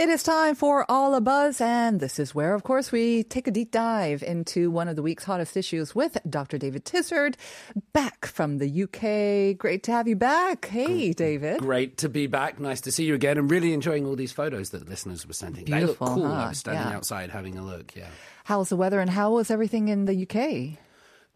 It is time for All a Buzz, and this is where, of course, we take a deep dive into one of the week's hottest issues with Dr. David Tizard, back from the UK. Great to have you back. Hey, David. Great to be back. Nice to see you again. I'm really enjoying all these photos that listeners were sending. they look Beautiful, cool. huh? I was standing Yeah. outside having a look. Yeah. How's the weather, and how was everything in the UK?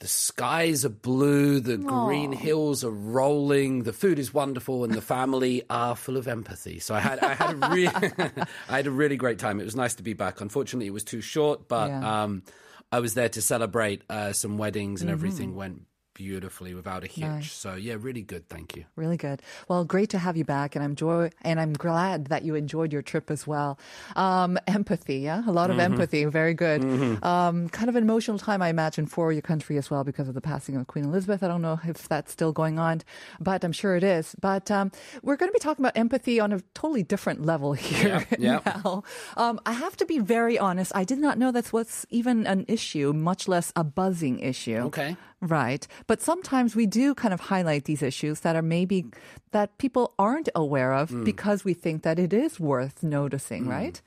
The skies are blue, the green hills are rolling, the food is wonderful, and the family are full of empathy. So I had I had a really I had a really great time. It was nice to be back. Unfortunately, it was too short, but Yeah. um, I was there to celebrate uh, some weddings, and everything went beautifully without a hitch. Mm-hmm. Nice. So yeah, really good. Thank you. Really good. Well, great to have you back, and I'm joy, and I'm glad that you enjoyed your trip as well. Um, empathy, yeah, a lot of empathy. Very good. Um, kind of an emotional time, I imagine, for your country as well because of the passing of Queen Elizabeth. I don't know if that's still going on, but I'm sure it is. But um, we're going to be talking about empathy on a totally different level here Yeah, yeah. now. Um, I have to be very honest. I did not know that's what's even an issue, much less a buzzing issue. Okay. Right. But sometimes we do kind of highlight these issues that are maybe that people aren't aware of Hmm. because we think that it is worth noticing, right?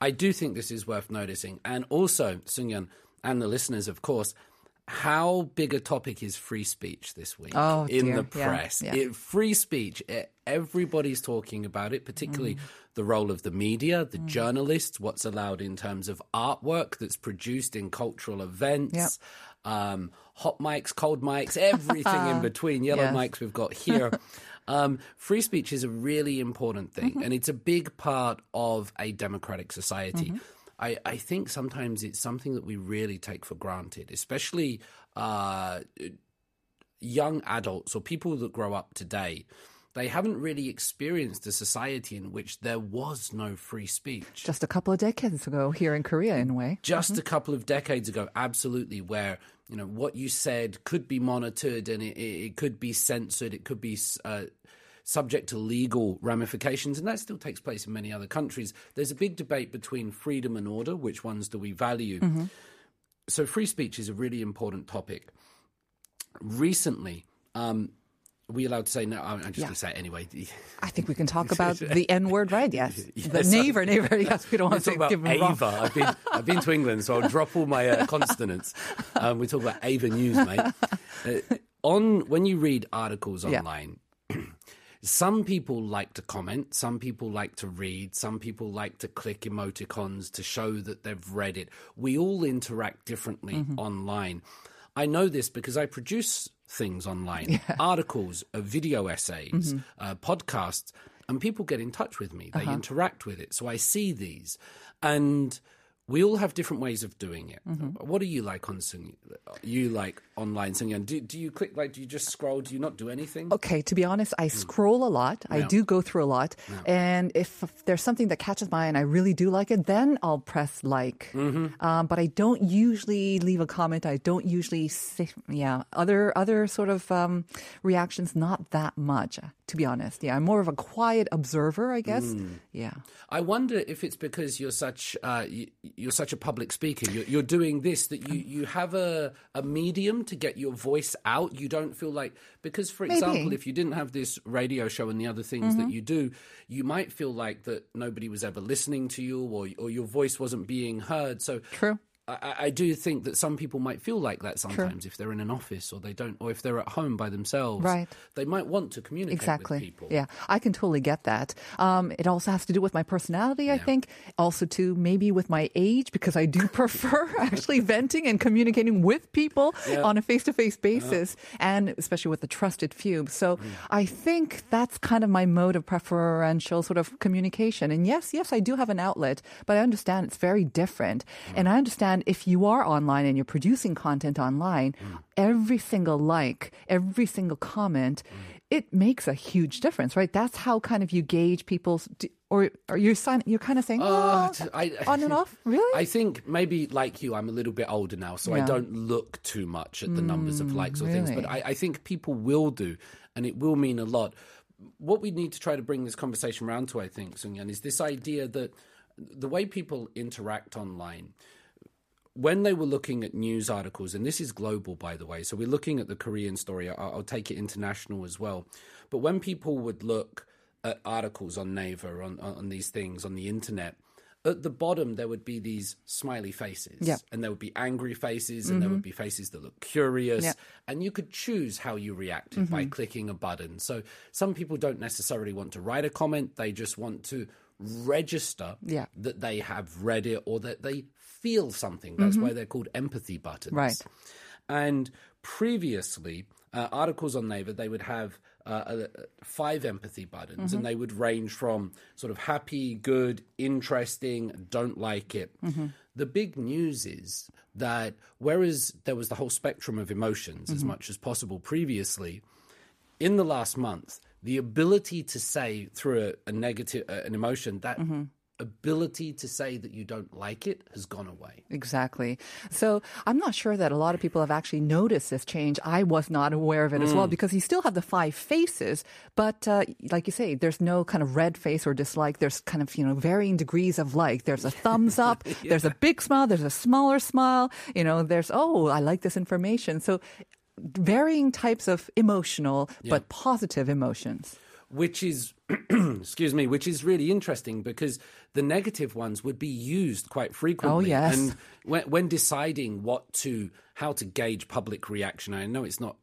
I do think this is worth noticing. And also, Sungyun and the listeners, of course, how big a topic is free speech this week Oh, in dear. the press? yeah. It- free speech, e- everybody's talking about it, particularly Mm. the role of the media, the journalists, what's allowed in terms of artwork that's produced in cultural events. Um, hot mics, cold mics, everything in between, yellow Yes. mics we've got here. Um, free speech is a really important thing, Mm-hmm. and it's a big part of a democratic society. Mm-hmm. I, I think sometimes it's something that we really take for granted, especially uh, young adults or people that grow up today. They haven't really experienced a society in which there was no free speech. Just a couple of decades ago here in Korea, in a way. Just a couple of decades ago, absolutely, where you know what you said could be monitored and it, it, could be censored, it could be uh, subject to legal ramifications, and that still takes place in many other countries. There's a big debate between freedom and order. Which ones do we value? So, free speech is a really important topic. Recently, um, are we allowed to say no? I'm just Yeah. going to say it anyway. I think we can talk about the N word, right? Yes. the Yes, neighbor, neighbor. Yes, we don't want to talk about give him wrong. Ava. I've been I've been to England, so I'll drop all my uh, consonants. Um, we talk about Ava News, mate. Uh, on when you read articles Yeah. online, some people like to comment, some people like to read, some people like to click emoticons to show that they've read it. We all interact differently Mm-hmm. online. I know this because I produce things online, articles, uh, video essays, Mm-hmm. uh, podcasts, and people get in touch with me. They Uh-huh. interact with it. So I see these. And we all have different ways of doing it. Mm-hmm. What do you like on singing? You like online singing? Do, do you click like? Do you just scroll? Do you not do anything? Okay, to be honest, I scroll a lot. I do go through a lot. And if there's something that catches my eye and I really do like it, then I'll press like. Mm-hmm. Um, but I don't usually leave a comment. I don't usually say, yeah, other, other sort of um, reactions, not that much, to be honest. Yeah, I'm more of a quiet observer, I guess. Mm. Yeah. I wonder if it's because you're such uh, you, you're such a public speaker. You're, you're doing this that you, you have a, a medium to get your voice out. You don't feel like because, for Maybe. example, if you didn't have this radio show and the other things that mm-hmm. you do, you might feel like that nobody was ever listening to you or or your voice wasn't being heard. So True. I, I do think that some people might feel like that sometimes if they're in an office or they don't, or if they're at home by themselves. Right. They might want to communicate Exactly. with people. Yeah, I can totally get that. Um, it also has to do with my personality, I think. Also, too, maybe with my age, because I do prefer actually venting and communicating with people on a face to face basis, and especially with the trusted few. So mm. I think that's kind of my mode of preferential sort of communication. And yes, yes, I do have an outlet, but I understand it's very different. Mm. And I understand if you are online and you're producing content online, every single like, every single comment, it makes a huge difference, right? That's how kind of you gauge people's, or are you sign, you're kind of saying oh, I- on and off? Really? I think maybe like you, I'm a little bit older now, so I Yeah. Mm, don't look too much at the numbers of likes or things. But? I, I think people will do, and it will mean a lot. What we need to try to bring this conversation around to, I think, Sungyun, is this idea that the way people interact online. When they were looking at news articles, and this is global, by the way, so we're looking at the Korean story. I'll, I'll take it international as well. But when people would look at articles on Naver, on, on these things, on the internet, at the bottom there would be these smiley faces Yeah. and there would be angry faces and there mm-hmm. would be faces that look curious Yeah. and you could choose how you reacted by mm-hmm. clicking a button so some people don't necessarily want to write a comment they just want to register Yeah. that they have read it or that they feel something that's why they're called empathy buttons Right. and previously, uh, articles on Naver, they would have uh, uh, five empathy buttons and they would range from sort of happy, good, interesting, don't like it. The big news is that whereas there was the whole spectrum of emotions as much as possible previously, in the last month, the ability to say through a, a negative, uh, an emotion, that ability to say that you don't like it has gone away. Exactly. So I'm not sure that a lot of people have actually noticed this change. I was not aware of it as Mm. well because you still have the five faces, but uh, like you say, there's no kind of red face or dislike. There's kind of you know varying degrees of like. There's a thumbs up. There's a big smile. There's a smaller smile. You know, there's oh I like this information. So varying types of emotional but positive emotions. which is excuse me which is really interesting because the negative ones would be used quite frequently Oh, yes. and when, when deciding what to how to gauge public reaction i know it's not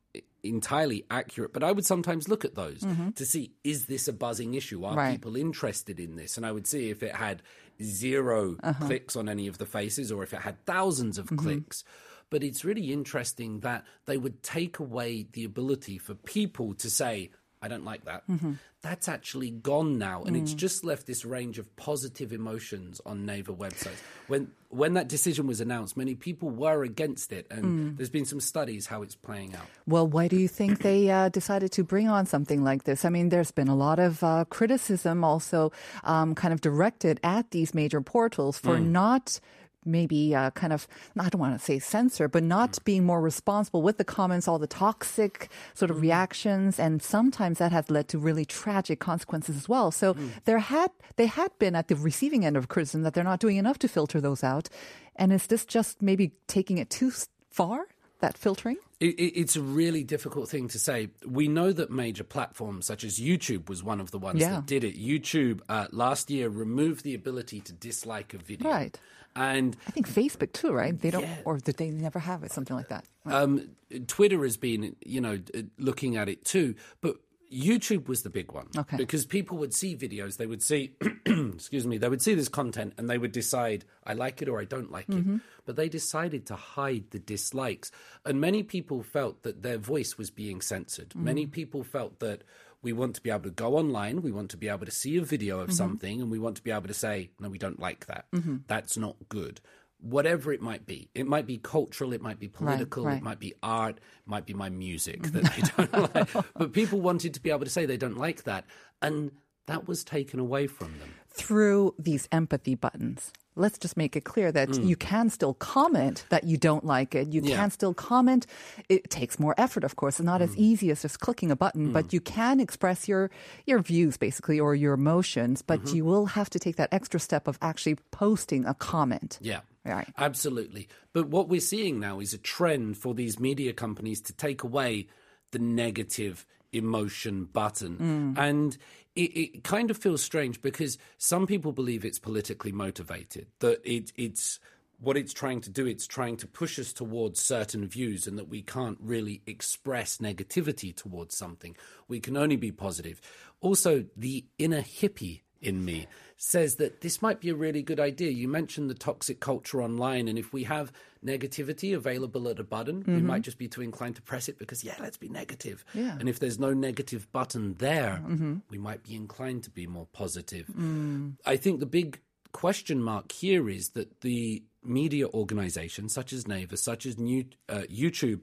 entirely accurate but i would sometimes look at those to see is this a buzzing issue are Mm-hmm. Right. people interested in this and i would see if it had 0 Uh-huh. clicks on any of the faces or if it had thousands of Mm-hmm. clicks but it's really interesting that they would take away the ability for people to say I don't like that. Mm-hmm. That's actually gone now, and Mm. it's just left this range of positive emotions on Naver websites. When when that decision was announced, many people were against it, and Mm. there's been some studies how it's playing out. Well, why do you think they uh, decided to bring on something like this? I mean, there's been a lot of uh, criticism also um, kind of directed at these major portals for not maybe uh, kind of I don't want to say censor, but not being more responsible with the comments, all the toxic sort of reactions, and sometimes that has led to really tragic consequences as well. So there had they had been at the receiving end of criticism that they're not doing enough to filter those out, and is this just maybe taking it too far? That filtering? It, it, it's a really difficult thing to say. We know that major platforms such as YouTube was one of the ones Yeah. that did it. YouTube uh, last year removed the ability to dislike a video, Right. And I think Facebook too, right? They don't, or did they never have it? Something like that. Um, Twitter has been, you know, looking at it too, but YouTube was the big one. Okay. Because people would see videos, they would see, excuse me, they would see this content and they would decide, I like it or I don't like Mm-hmm. it. But they decided to hide the dislikes. And many people felt that their voice was being censored. Mm. Many people felt that we want to be able to go online, we want to be able to see a video Mm-hmm. of something, and we want to be able to say, no, we don't like that. That's not good. Whatever it might be, it might be cultural, it might be political, right. it might be art, it might be my music that they don't like. But people wanted to be able to say they don't like that, and that was taken away from them. Through these empathy buttons. Let's just make it clear that mm. you can still comment that you don't like it. You Yeah. can still comment. It takes more effort, of course. It's not as mm. easy as just clicking a button, but mm. you can express your your views basically or your emotions. But mm-hmm. you will have to take that extra step of actually posting a comment. Yeah. Right. Absolutely. But what we're seeing now is a trend for these media companies to take away the negative emotion button. Hmm. And it, it kind of feels strange because some people believe it's politically motivated, that it, it's what it's trying to do, it's trying to push us towards certain views and that we can't really express negativity towards something. We can only be positive. Also, the inner hippie in me says that this might be a really good idea. You mentioned the toxic culture online, and if we have negativity available at a button, we mm-hmm. might just be too inclined to press it because, yeah, let's be negative. Yeah. And if there's no negative button there, mm-hmm. we might be inclined to be more positive. Mm. I think the big question mark here is that the media organizations, such as Naver, such as New, uh, YouTube,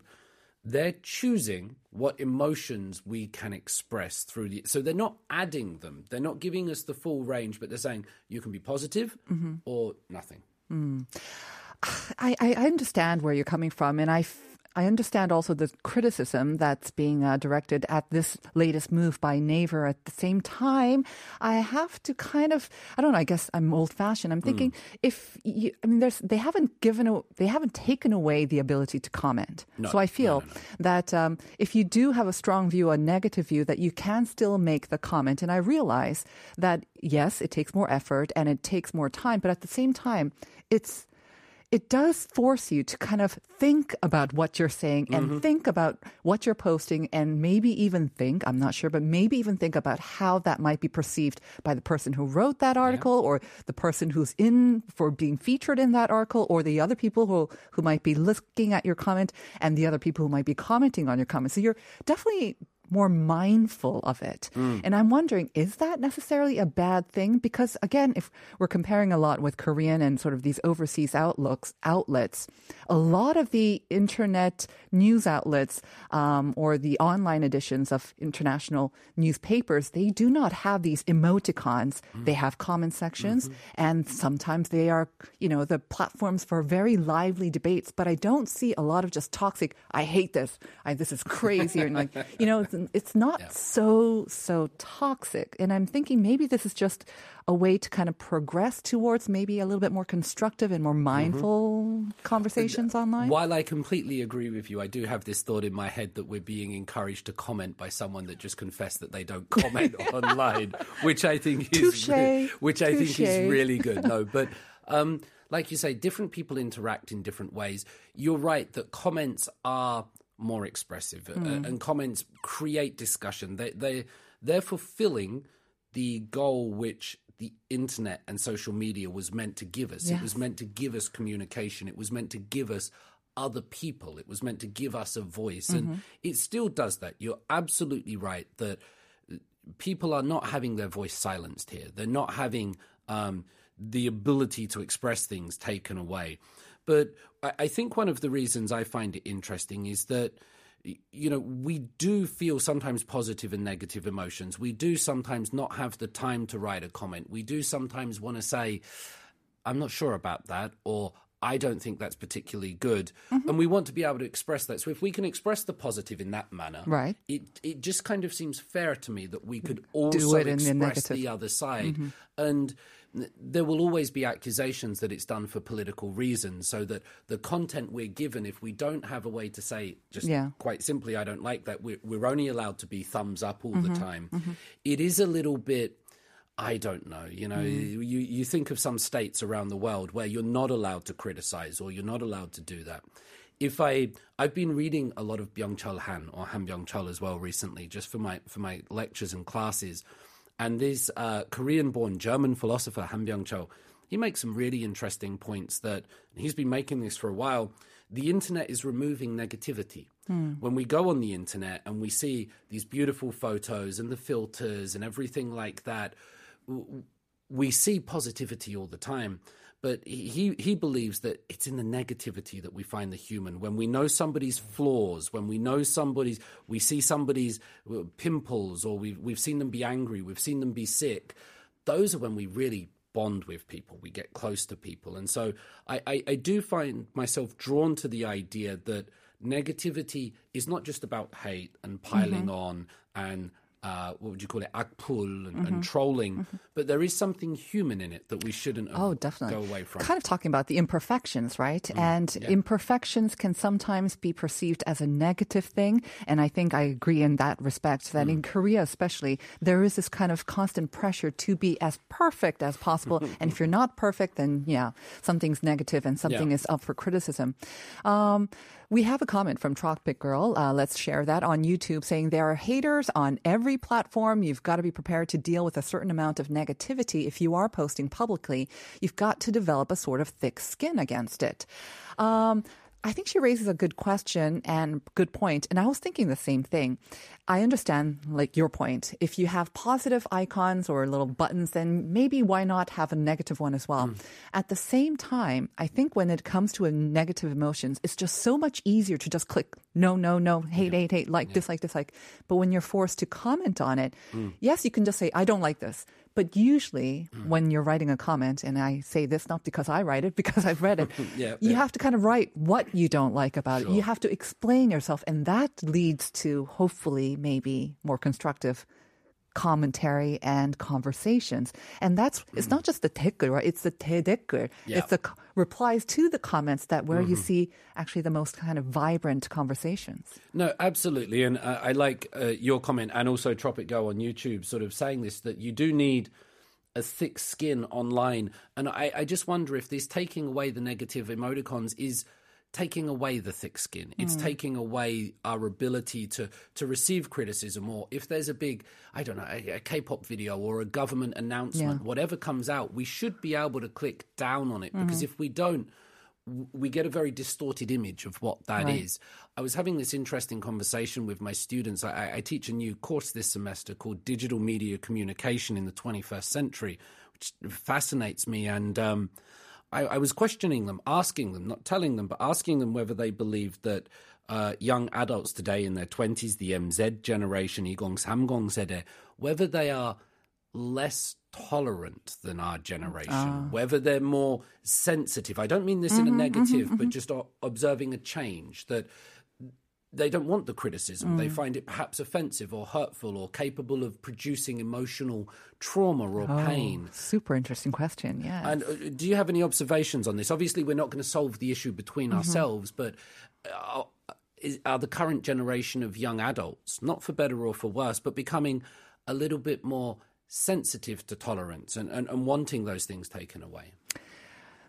they're choosing what emotions we can express through the so they're not adding them. They're not giving us the full range but they're saying you can be positive mm-hmm. or nothing. Mm. I, I I understand where you're coming from, and I. I understand also the criticism that's being uh, directed at this latest move by Naver. At the same time, I have to kind of, I don't know, I guess I'm old fashioned. I'm thinking if you, I mean, there's, they haven't given, a, they haven't taken away the ability to comment. so I feel that um, if you do have a strong view, a negative view, that you can still make the comment. And I realize that yes, it takes more effort and it takes more time, but at the same time, it's, it does force you to kind of think about what you're saying and mm-hmm. think about what you're posting and maybe even think, I'm not sure, but maybe even think about how that might be perceived by the person who wrote that article or the person who's in for being featured in that article or the other people who, who might be looking at your comment and the other people who might be commenting on your comment. So you're definitely more mindful of it. Mm. And I'm wondering, is that necessarily a bad thing? Because again, if we're comparing a lot with Korean and sort of these overseas outlooks, outlets, a lot of the internet news outlets um, or the online editions of international newspapers, they do not have these emoticons. Mm. They have comment sections, mm-hmm. and sometimes they are, you know, the platforms for very lively debates. But I don't see a lot of just toxic. I hate this. I, this is crazy, and like, you know, it's, not so so toxic. And I'm thinking maybe this is just a way to kind of progress towards maybe a little bit more constructive and more mindful conversations online. While I completely agree with you, I do have this thought in my head that we're being encouraged to comment by someone that just confessed that they don't comment online, which I think is which I think is really good. No, but um, like you say, different people interact in different ways. You're right that comments are more expressive, uh, and comments create discussion. They they they're fulfilling the goal which the internet and social media was meant to give us. It was meant to give us communication. It was meant to give us other people. It was meant to give us a voice. And it still does that. You're absolutely right that people are not having their voice silenced here. They're not having um, the ability to express things taken away. But I, think one of the reasons I find it interesting is that you know we do feel sometimes positive and negative emotions. We do sometimes not have the time to write a comment. We do sometimes want to say, "I'm not sure about that," or I don't think that's particularly good. Mm-hmm. And we want to be able to express that. So if we can express the positive in that manner, Right. it it just kind of seems fair to me that we could also it in the express negative. the other side. And n- there will always be accusations that it's done for political reasons, so that the content we're given, if we don't have a way to say just Yeah. quite simply, I don't like that, we're, we're only allowed to be thumbs up all Mm-hmm. the time. It is a little bit. I don't know. You know, Mm. you, you think of some states around the world where you're not allowed to criticize or you're not allowed to do that. If I I've been reading a lot of Byung-Chul Han or Han Byung-Chul as well recently, just for my for my lectures and classes, and this uh, Korean-born German philosopher Han Byung-Chul, he makes some really interesting points that he's been making this for a while. The internet is removing negativity. When we go on the internet and we see these beautiful photos and the filters and everything like that, we see positivity all the time. But he, he believes that it's in the negativity that we find the human. When we know somebody's flaws, when we know somebody's, we see somebody's pimples, or we've, we've seen them be angry, we've seen them be sick, those are when we really bond with people. We get close to people. And so I, I, I do find myself drawn to the idea that negativity is not just about hate and piling Mm-hmm. on and uh, what would you call it, akpul and, Mm-hmm. and trolling, but there is something human in it that we shouldn't Oh, definitely. go away from. Kind of talking about the imperfections, right? and imperfections can sometimes be perceived as a negative thing. And I think I agree in that respect that in Korea, especially, there is this kind of constant pressure to be as perfect as possible. and if you're not perfect, then yeah, something's negative and something Yeah. is up for criticism. Um, we have a comment from Tropic Girl. Uh, let's share that on YouTube saying there are haters on every platform. You've got to be prepared to deal with a certain amount of negativity. If you are posting publicly, you've got to develop a sort of thick skin against it. Um, I think she raises a good question and good point. And I was thinking the same thing. I understand, like your point. If you have positive icons or little buttons, then maybe why not have a negative one as well? Hmm. At the same time, I think when it comes to a negative emotions, it's just so much easier to just click no, no, no, hate, hate, hate, like, dislike, dislike. But when you're forced to comment on it, hmm. yes, you can just say, I don't like this. But usually, mm. when you're writing a comment, and I say this not because I write it, because I've read it, Yeah, you yeah. have to kind of write what you don't like about it. You have to explain yourself, and that leads to hopefully maybe more constructive commentary and conversations. And that's it's not just the 댓글, right? It's the 대댓글. Yeah. It's the co- replies to the comments that where you see actually the most kind of vibrant conversations. No, absolutely. And uh, I like uh, your comment and also Tropic Go on YouTube sort of saying this that you do need a thick skin online. And I, I just wonder if this taking away the negative emoticons is taking away the thick skin. It's taking away our ability to to receive criticism or if there's a big, I don't know, a, a K-pop video or a government announcement, Yeah. whatever comes out, we should be able to click down on it because if we don't we get a very distorted image of what that is. Right. I was having this interesting conversation with my students. I- I, I teach a new course this semester called Digital Media Communication in the 21st Century, which fascinates me. And um, I, I was questioning them, asking them, not telling them, but asking them whether they believed that uh, young adults today in their 20s, the MZ generation, 2030 세대, whether they are less tolerant than our generation, ah. whether they're more sensitive. I don't mean this in a mm-hmm, negative, mm-hmm, but mm-hmm. just observing a change that they don't want the criticism. They find it perhaps offensive or hurtful or capable of producing emotional trauma or pain. Super interesting question. Yeah. And uh, do you have any observations on this? Obviously, we're not going to solve the issue between ourselves, but uh, is, are the current generation of young adults, not for better or for worse, but becoming a little bit more sensitive to tolerance and, and, and wanting those things taken away?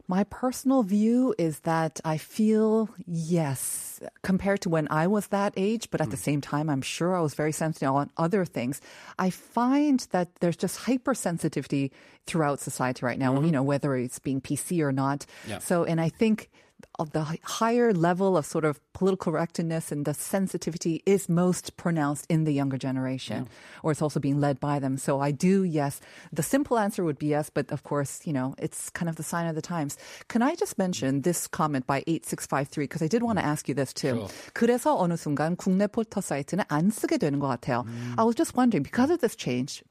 My personal view is that I feel, yes, compared to when I was that age, but at the hmm. same time, I'm sure I was very sensitive on other things. I find that there's just hypersensitivity throughout society right now, mm-hmm. you know, whether it's being PC or not. Yeah. So, and I think of the hi- higher level of sort of political correctness and the sensitivity is most pronounced in the younger generation, or it's also being led by them. So I do, yes. The simple answer would be yes, but of course, you know, it's kind of the sign of the times. Can I just mention this comment by 8653? Because I did want to ask you this too. 그래서 어느 순간 국내 포털 사이트는 안 쓰게 되는 것 같아요. I was just wondering, because of this change,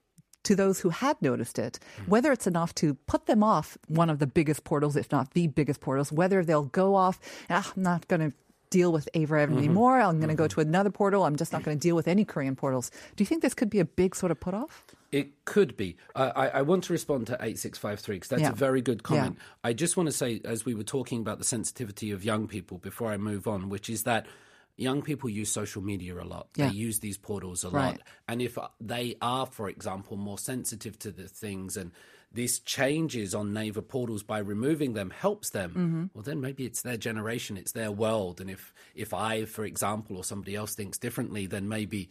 to those who had noticed it, whether it's enough to put them off one of the biggest portals, if not the biggest portals, whether they'll go off, ah, I'm not going to deal with Ava anymore. I'm going to go to another portal. I'm just not going to deal with any Korean portals. Do you think this could be a big sort of put off? It could be. Uh, I, I want to respond to 8653 because that's Yeah. a very good comment. Yeah. I just want to say, as we were talking about the sensitivity of young people before I move on, which is that young people use social media a lot. Yeah. They use these portals a Right. lot. And if they are, for example, more sensitive to the things and this changes on Naver portals by removing them helps them, Mm-hmm. well, then maybe it's their generation, it's their world. And if, if I, for example, or somebody else thinks differently, then maybe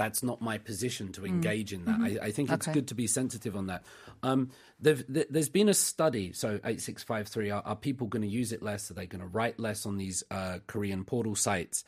that's not my position to engage in that. I, I think it's Mm. Mm-hmm. Okay. good to be sensitive on that. Um, there've, there's been a study, so 8653, are, are people going to use it less? Are they going to write less on these uh, Korean portal sites?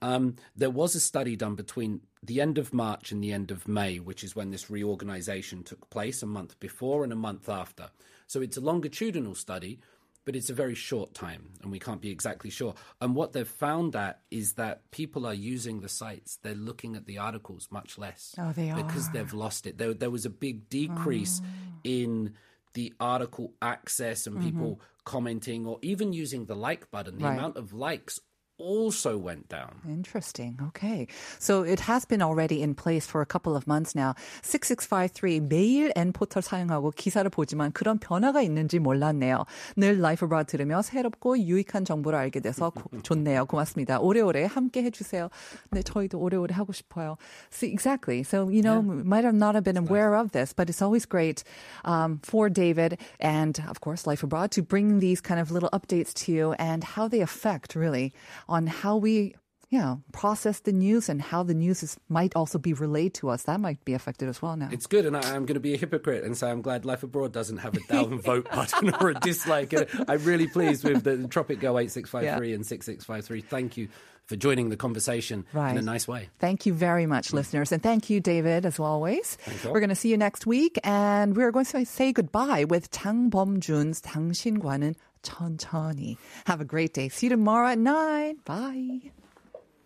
Um, there was a study done between the end of March and the end of May, which is when this reorganization took place, a month before and a month after. So it's a longitudinal study, but it's a very short time, and we can't be exactly sure. And what they've found that is that people are using the sites; they're looking at the articles much less Oh, they because they've lost it. There, there was a big decrease mm. in the article access and mm-hmm. people commenting or even using the like button. The Right. amount of likes also went down. Interesting. Okay. So it has been already in place for a couple of months now. 6653 매일 N 포털 사용하고 기사를 보지만 그런 변화가 있는지 몰랐네요. 늘 라이프 브라 들으며 새롭고 유익한 정보를 알게 돼서 고- 좋네요. 고맙습니다. 오래오래 함께 해주세요. 네, 저희도 오래오래 하고 싶어요. So exactly. So, you know, might have not have been aware of this, but it's always great um, for David and, of course, Life Abroad to bring these kind of little updates to you and how they affect really on how we yeah, process the news and how the news is, might also be relayed to us. That might be affected as well now. It's good, and I, am going to be a hypocrite and say I'm glad Life Abroad doesn't have a down vote button or a dislike. I'm really pleased with the Tropic Go 8653 yeah. and 6653. Thank you for joining the conversation right. in a nice way. Thank you very much, listeners. And thank you, David, as always. We're going to see you next week, and we're going to say goodbye with Jang Beom-jun's 당신과는 천천히. Have a great day. See you tomorrow at 9. Bye.